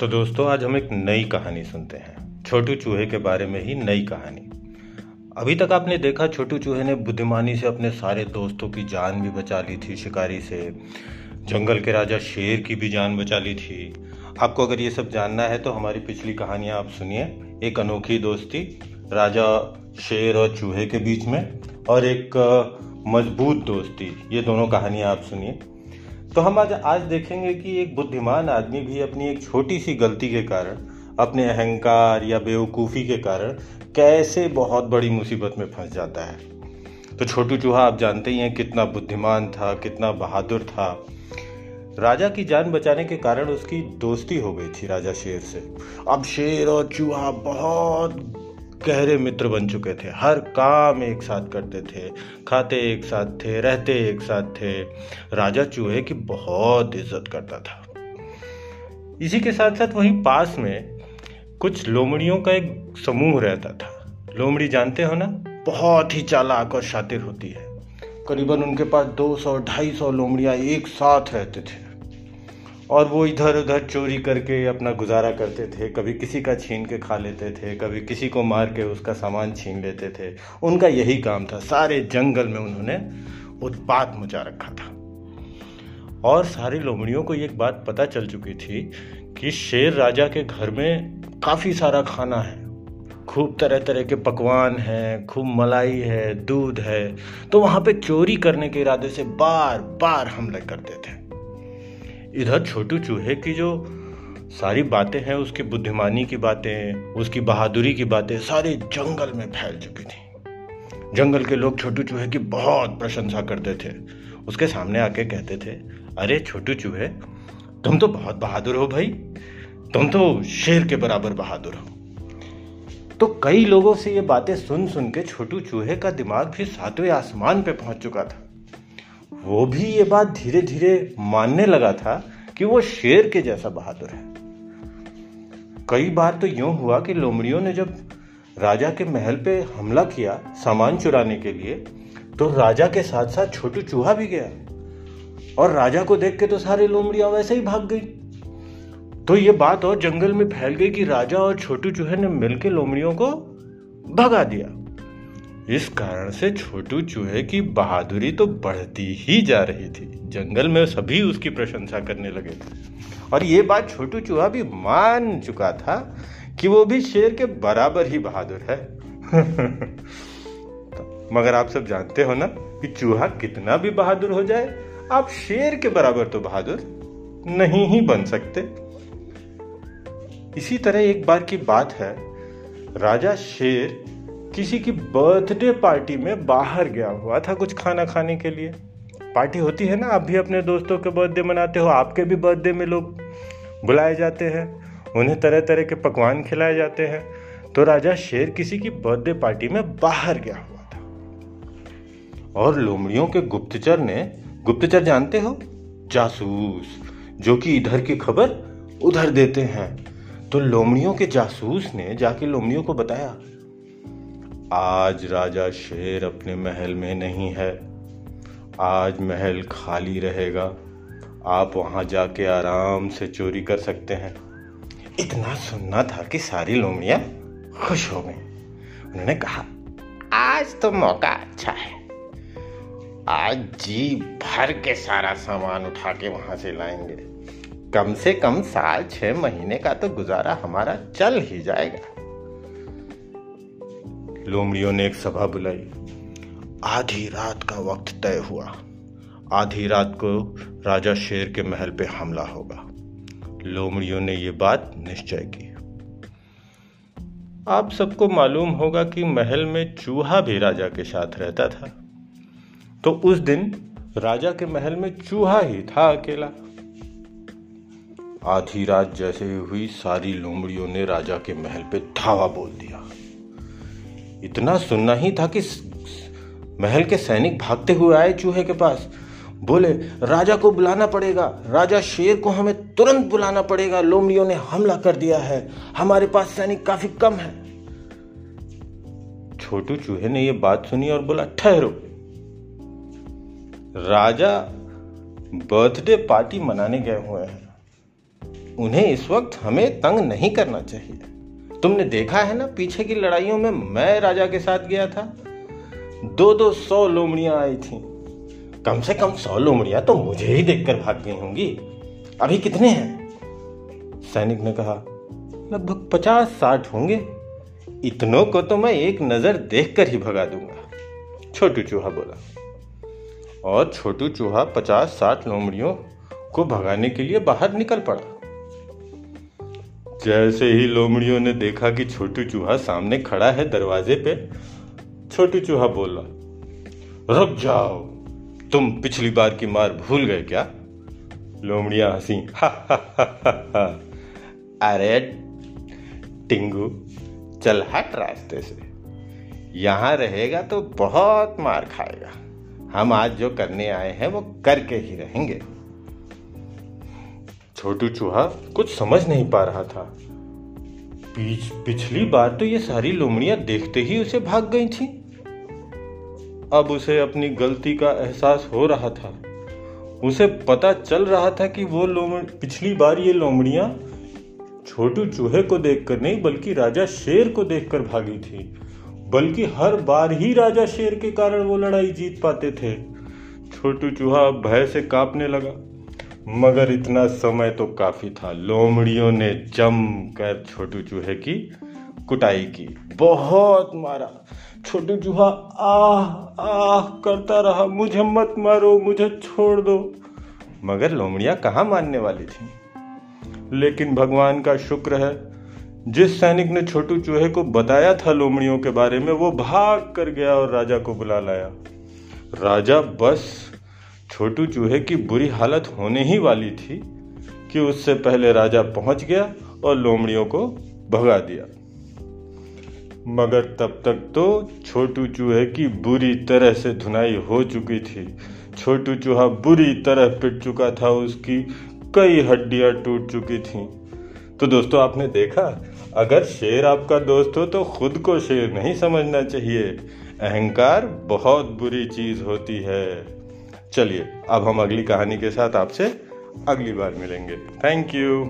तो दोस्तों, आज हम एक नई कहानी सुनते हैं। छोटू चूहे के बारे में ही नई कहानी। अभी तक आपने देखा छोटू चूहे ने बुद्धिमानी से अपने सारे दोस्तों की जान भी बचा ली थी, शिकारी से। जंगल के राजा शेर की भी जान बचा ली थी। आपको अगर ये सब जानना है तो हमारी पिछली कहानियाँ आप सुनिए। एक अनोखी दोस्ती, राजा, शेर और चूहे के बीच में, और एक, मज़बूत दोस्ती। ये दोनों कहानियाँ आप सुनिए। तो हम आज आज देखेंगे कि एक बुद्धिमान आदमी भी अपनी एक छोटी सी गलती के कारण, अपने अहंकार या बेवकूफ़ी के कारण कैसे बहुत बड़ी मुसीबत में फंस जाता है। तो छोटू चूहा, आप जानते ही हैं कितना बुद्धिमान था, कितना बहादुर था। राजा की जान बचाने के कारण उसकी दोस्ती हो गई थी राजा शेर से। अब शेर और चूहा बहुत गहरे मित्र बन चुके थे। हर काम एक साथ करते थे, खाते एक साथ थे, रहते एक साथ थे। राजा चूहे की बहुत इज़्ज़त करता था। इसी के साथ साथ वहीं पास में कुछ लोमड़ियों का एक समूह रहता था। लोमड़ी जानते हो ना? बहुत ही चालाक और शातिर होती है। करीबन उनके पास 200 250 लोमड़ियाँ एक साथ रहते थे। और वो इधर उधर चोरी करके अपना गुजारा करते थे, कभी किसी का छीन के खा लेते थे, कभी किसी को मार के उसका सामान छीन लेते थे। उनका यही काम था। सारे जंगल में उन्होंने उत्पात मचा रखा था। और सारी लोमड़ियों को एक बात पता चल चुकी थी कि शेर राजा के घर में काफ़ी सारा खाना है। खूब तरह तरह के पकवान हैं, खूब मलाई है, दूध है। तो वहाँ पे चोरी करने के इरादे से बार बार हमले करते थे। इधर छोटू चूहे की जो सारी बातें हैं, उसकी बुद्धिमानी की बातें, उसकी बहादुरी की बातें सारे जंगल में फैल चुकी थी। जंगल के लोग छोटू चूहे की बहुत प्रशंसा करते थे। उसके सामने आके कहते थे, अरे छोटू चूहे, तुम तो बहुत बहादुर हो भाई। तुम तो शेर के बराबर बहादुर हो। तो कई लोगों से ये बातें सुन सुन के छोटू चूहे का दिमाग भी सातवें आसमान पे पहुँच चुका था। वो भी ये बात धीरे धीरे मानने लगा था कि वो शेर के जैसा बहादुर है। कई बार तो यूँ हुआ कि लोमड़ियों ने जब राजा के महल पे हमला किया सामान चुराने के लिए तो राजा के साथ साथ छोटू चूहा भी गया। और राजा को देख के तो सारे लोमड़ियाँ वैसे ही भाग गई। तो ये बात और जंगल में फैल गई कि राजा और छोटू चूहे ने मिलकर लोमड़ियों को भगा दिया। इस कारण से छोटू चूहे की बहादुरी तो बढ़ती ही जा रही थी। जंगल में सभी उसकी प्रशंसा करने लगे। थे और ये बात छोटू चूहा भी मान चुका था कि वो भी शेर के बराबर ही बहादुर है। मगर आप सब जानते हो ना कि चूहा कितना भी बहादुर हो जाए, आप शेर के बराबर तो बहादुर नहीं ही बन सकते। इसी तरह एक बार की बात है, राजा शेर किसी की बर्थडे पार्टी में बाहर गया हुआ था कुछ खाना खाने के लिए। पार्टी होती है ना, आप भी अपने दोस्तों के बर्थडे मनाते हो, आपके भी बर्थडे में लोग बुलाए जाते हैं, उन्हें तरह तरह के पकवान खिलाए जाते हैं। तो राजा शेर किसी की बर्थडे पार्टी में बाहर गया हुआ था। और लोमड़ियों के गुप्तचर ने, गुप्तचर जानते हो? जासूस, जो कि इधर की खबर उधर देते हैं। तो लोमड़ियों के जासूस ने जाके लोमड़ियों को बताया आज राजा शेर अपने महल में नहीं है। आज महल खाली रहेगा। आप वहाँ जाके आराम से चोरी कर सकते हैं। इतना सुनना था कि सारी लोमड़ियाँ खुश हो गई। उन्होंने कहा, आज तो मौका अच्छा है। आज जी भर के सारा सामान उठा के वहाँ से लाएँगे। कम से कम साल छह महीने का तो गुजारा हमारा चल ही जाएगा। लोमड़ियों ने एक सभा बुलाई। आधी रात का वक्त तय हुआ। आधी रात को राजा शेर के महल पे हमला होगा। लोमड़ियों ने यह बात निश्चय की। आप सबको मालूम होगा कि महल में चूहा भी राजा के साथ रहता था। तो उस दिन राजा के महल में चूहा ही था अकेला। आधी रात जैसे ही हुई, सारी लोमड़ियों ने राजा के महल पे धावा बोल दिया। इतना सुनना ही था कि महल के सैनिक भागते हुए आए चूहे के पास। बोले, राजा को बुलाना पड़ेगा। राजा शेर को हमें तुरंत बुलाना पड़ेगा। लोमड़ियों ने हमला कर दिया है। हमारे पास सैनिक काफ़ी कम है। छोटू चूहे ने यह बात सुनी और बोला, ठहरो। राजा बर्थडे पार्टी मनाने गए हुए हैं। उन्हें इस वक्त हमें तंग नहीं करना चाहिए। तुमने देखा है ना, पीछे की लड़ाइयों में मैं राजा के साथ गया था। दो दो सौ लोमड़ियाँ आई थी। कम से कम सौ लोमड़ियाँ तो मुझे ही देखकर भाग गई होंगी। अभी कितने हैं? सैनिक ने कहा, लगभग पचास साठ होंगे। इतनों को तो मैं एक नज़र देखकर ही भगा दूँगा। छोटू चूहा बोला। और छोटू चूहा पचास साठ लोमड़ियों को भगाने के लिए बाहर निकल पड़ा। जैसे ही लोमड़ियों ने देखा कि छोटू चूहा सामने खड़ा है दरवाजे पे, छोटू चूहा बोला, रुक जाओ, तुम पिछली बार की मार भूल गए क्या? लोमड़िया हँसी अरे, टिंगू, चल हट रास्ते से। यहाँ रहेगा तो बहुत मार खाएगा। हम आज जो करने आए हैं वो करके ही रहेंगे। छोटू चूहा कुछ समझ नहीं पा रहा था। पिछ, पिछली बार तो ये सारी लोमड़ियाँ देखते ही उसे भाग गई थी। अब उसे अपनी गलती का एहसास हो रहा था। उसे पता चल रहा था कि वो लोमड़ पिछली बार ये लोमड़ियाँ छोटू चूहे को देखकर नहीं बल्कि राजा शेर को देखकर भागी थी। बल्कि हर बार ही राजा शेर के कारण वो लड़ाई जीत पाते थे। छोटू चूहा भय से कांपने लगा। मगर इतना समय तो काफ़ी था। लोमड़ियों ने जम कर छोटू चूहे की कुटाई की। बहुत मारा। छोटू चूहा आह आह करता रहा, मुझे मत मारो, मुझे छोड़ दो। मगर लोमड़ियाँ कहा मानने वाली थी? लेकिन भगवान का शुक्र है, जिस सैनिक ने छोटू चूहे को बताया था लोमड़ियों के बारे में, वो भाग कर गया और राजा को बुला लाया। राजा बस छोटू चूहे की बुरी हालत होने ही वाली थी कि उससे पहले राजा पहुँच गया और लोमड़ियों को भगा दिया। मगर तब तक तो छोटू चूहे की बुरी तरह से धुनाई हो चुकी थी। छोटू चूहा बुरी तरह पिट चुका था, उसकी कई हड्डियाँ टूट चुकी थी। तो दोस्तों, आपने देखा, अगर शेर आपका दोस्त हो तो खुद को शेर नहीं समझना चाहिए। अहंकार बहुत बुरी चीज़ होती है। चलिए अब हम अगली कहानी के साथ आपसे अगली बार मिलेंगे। Thank you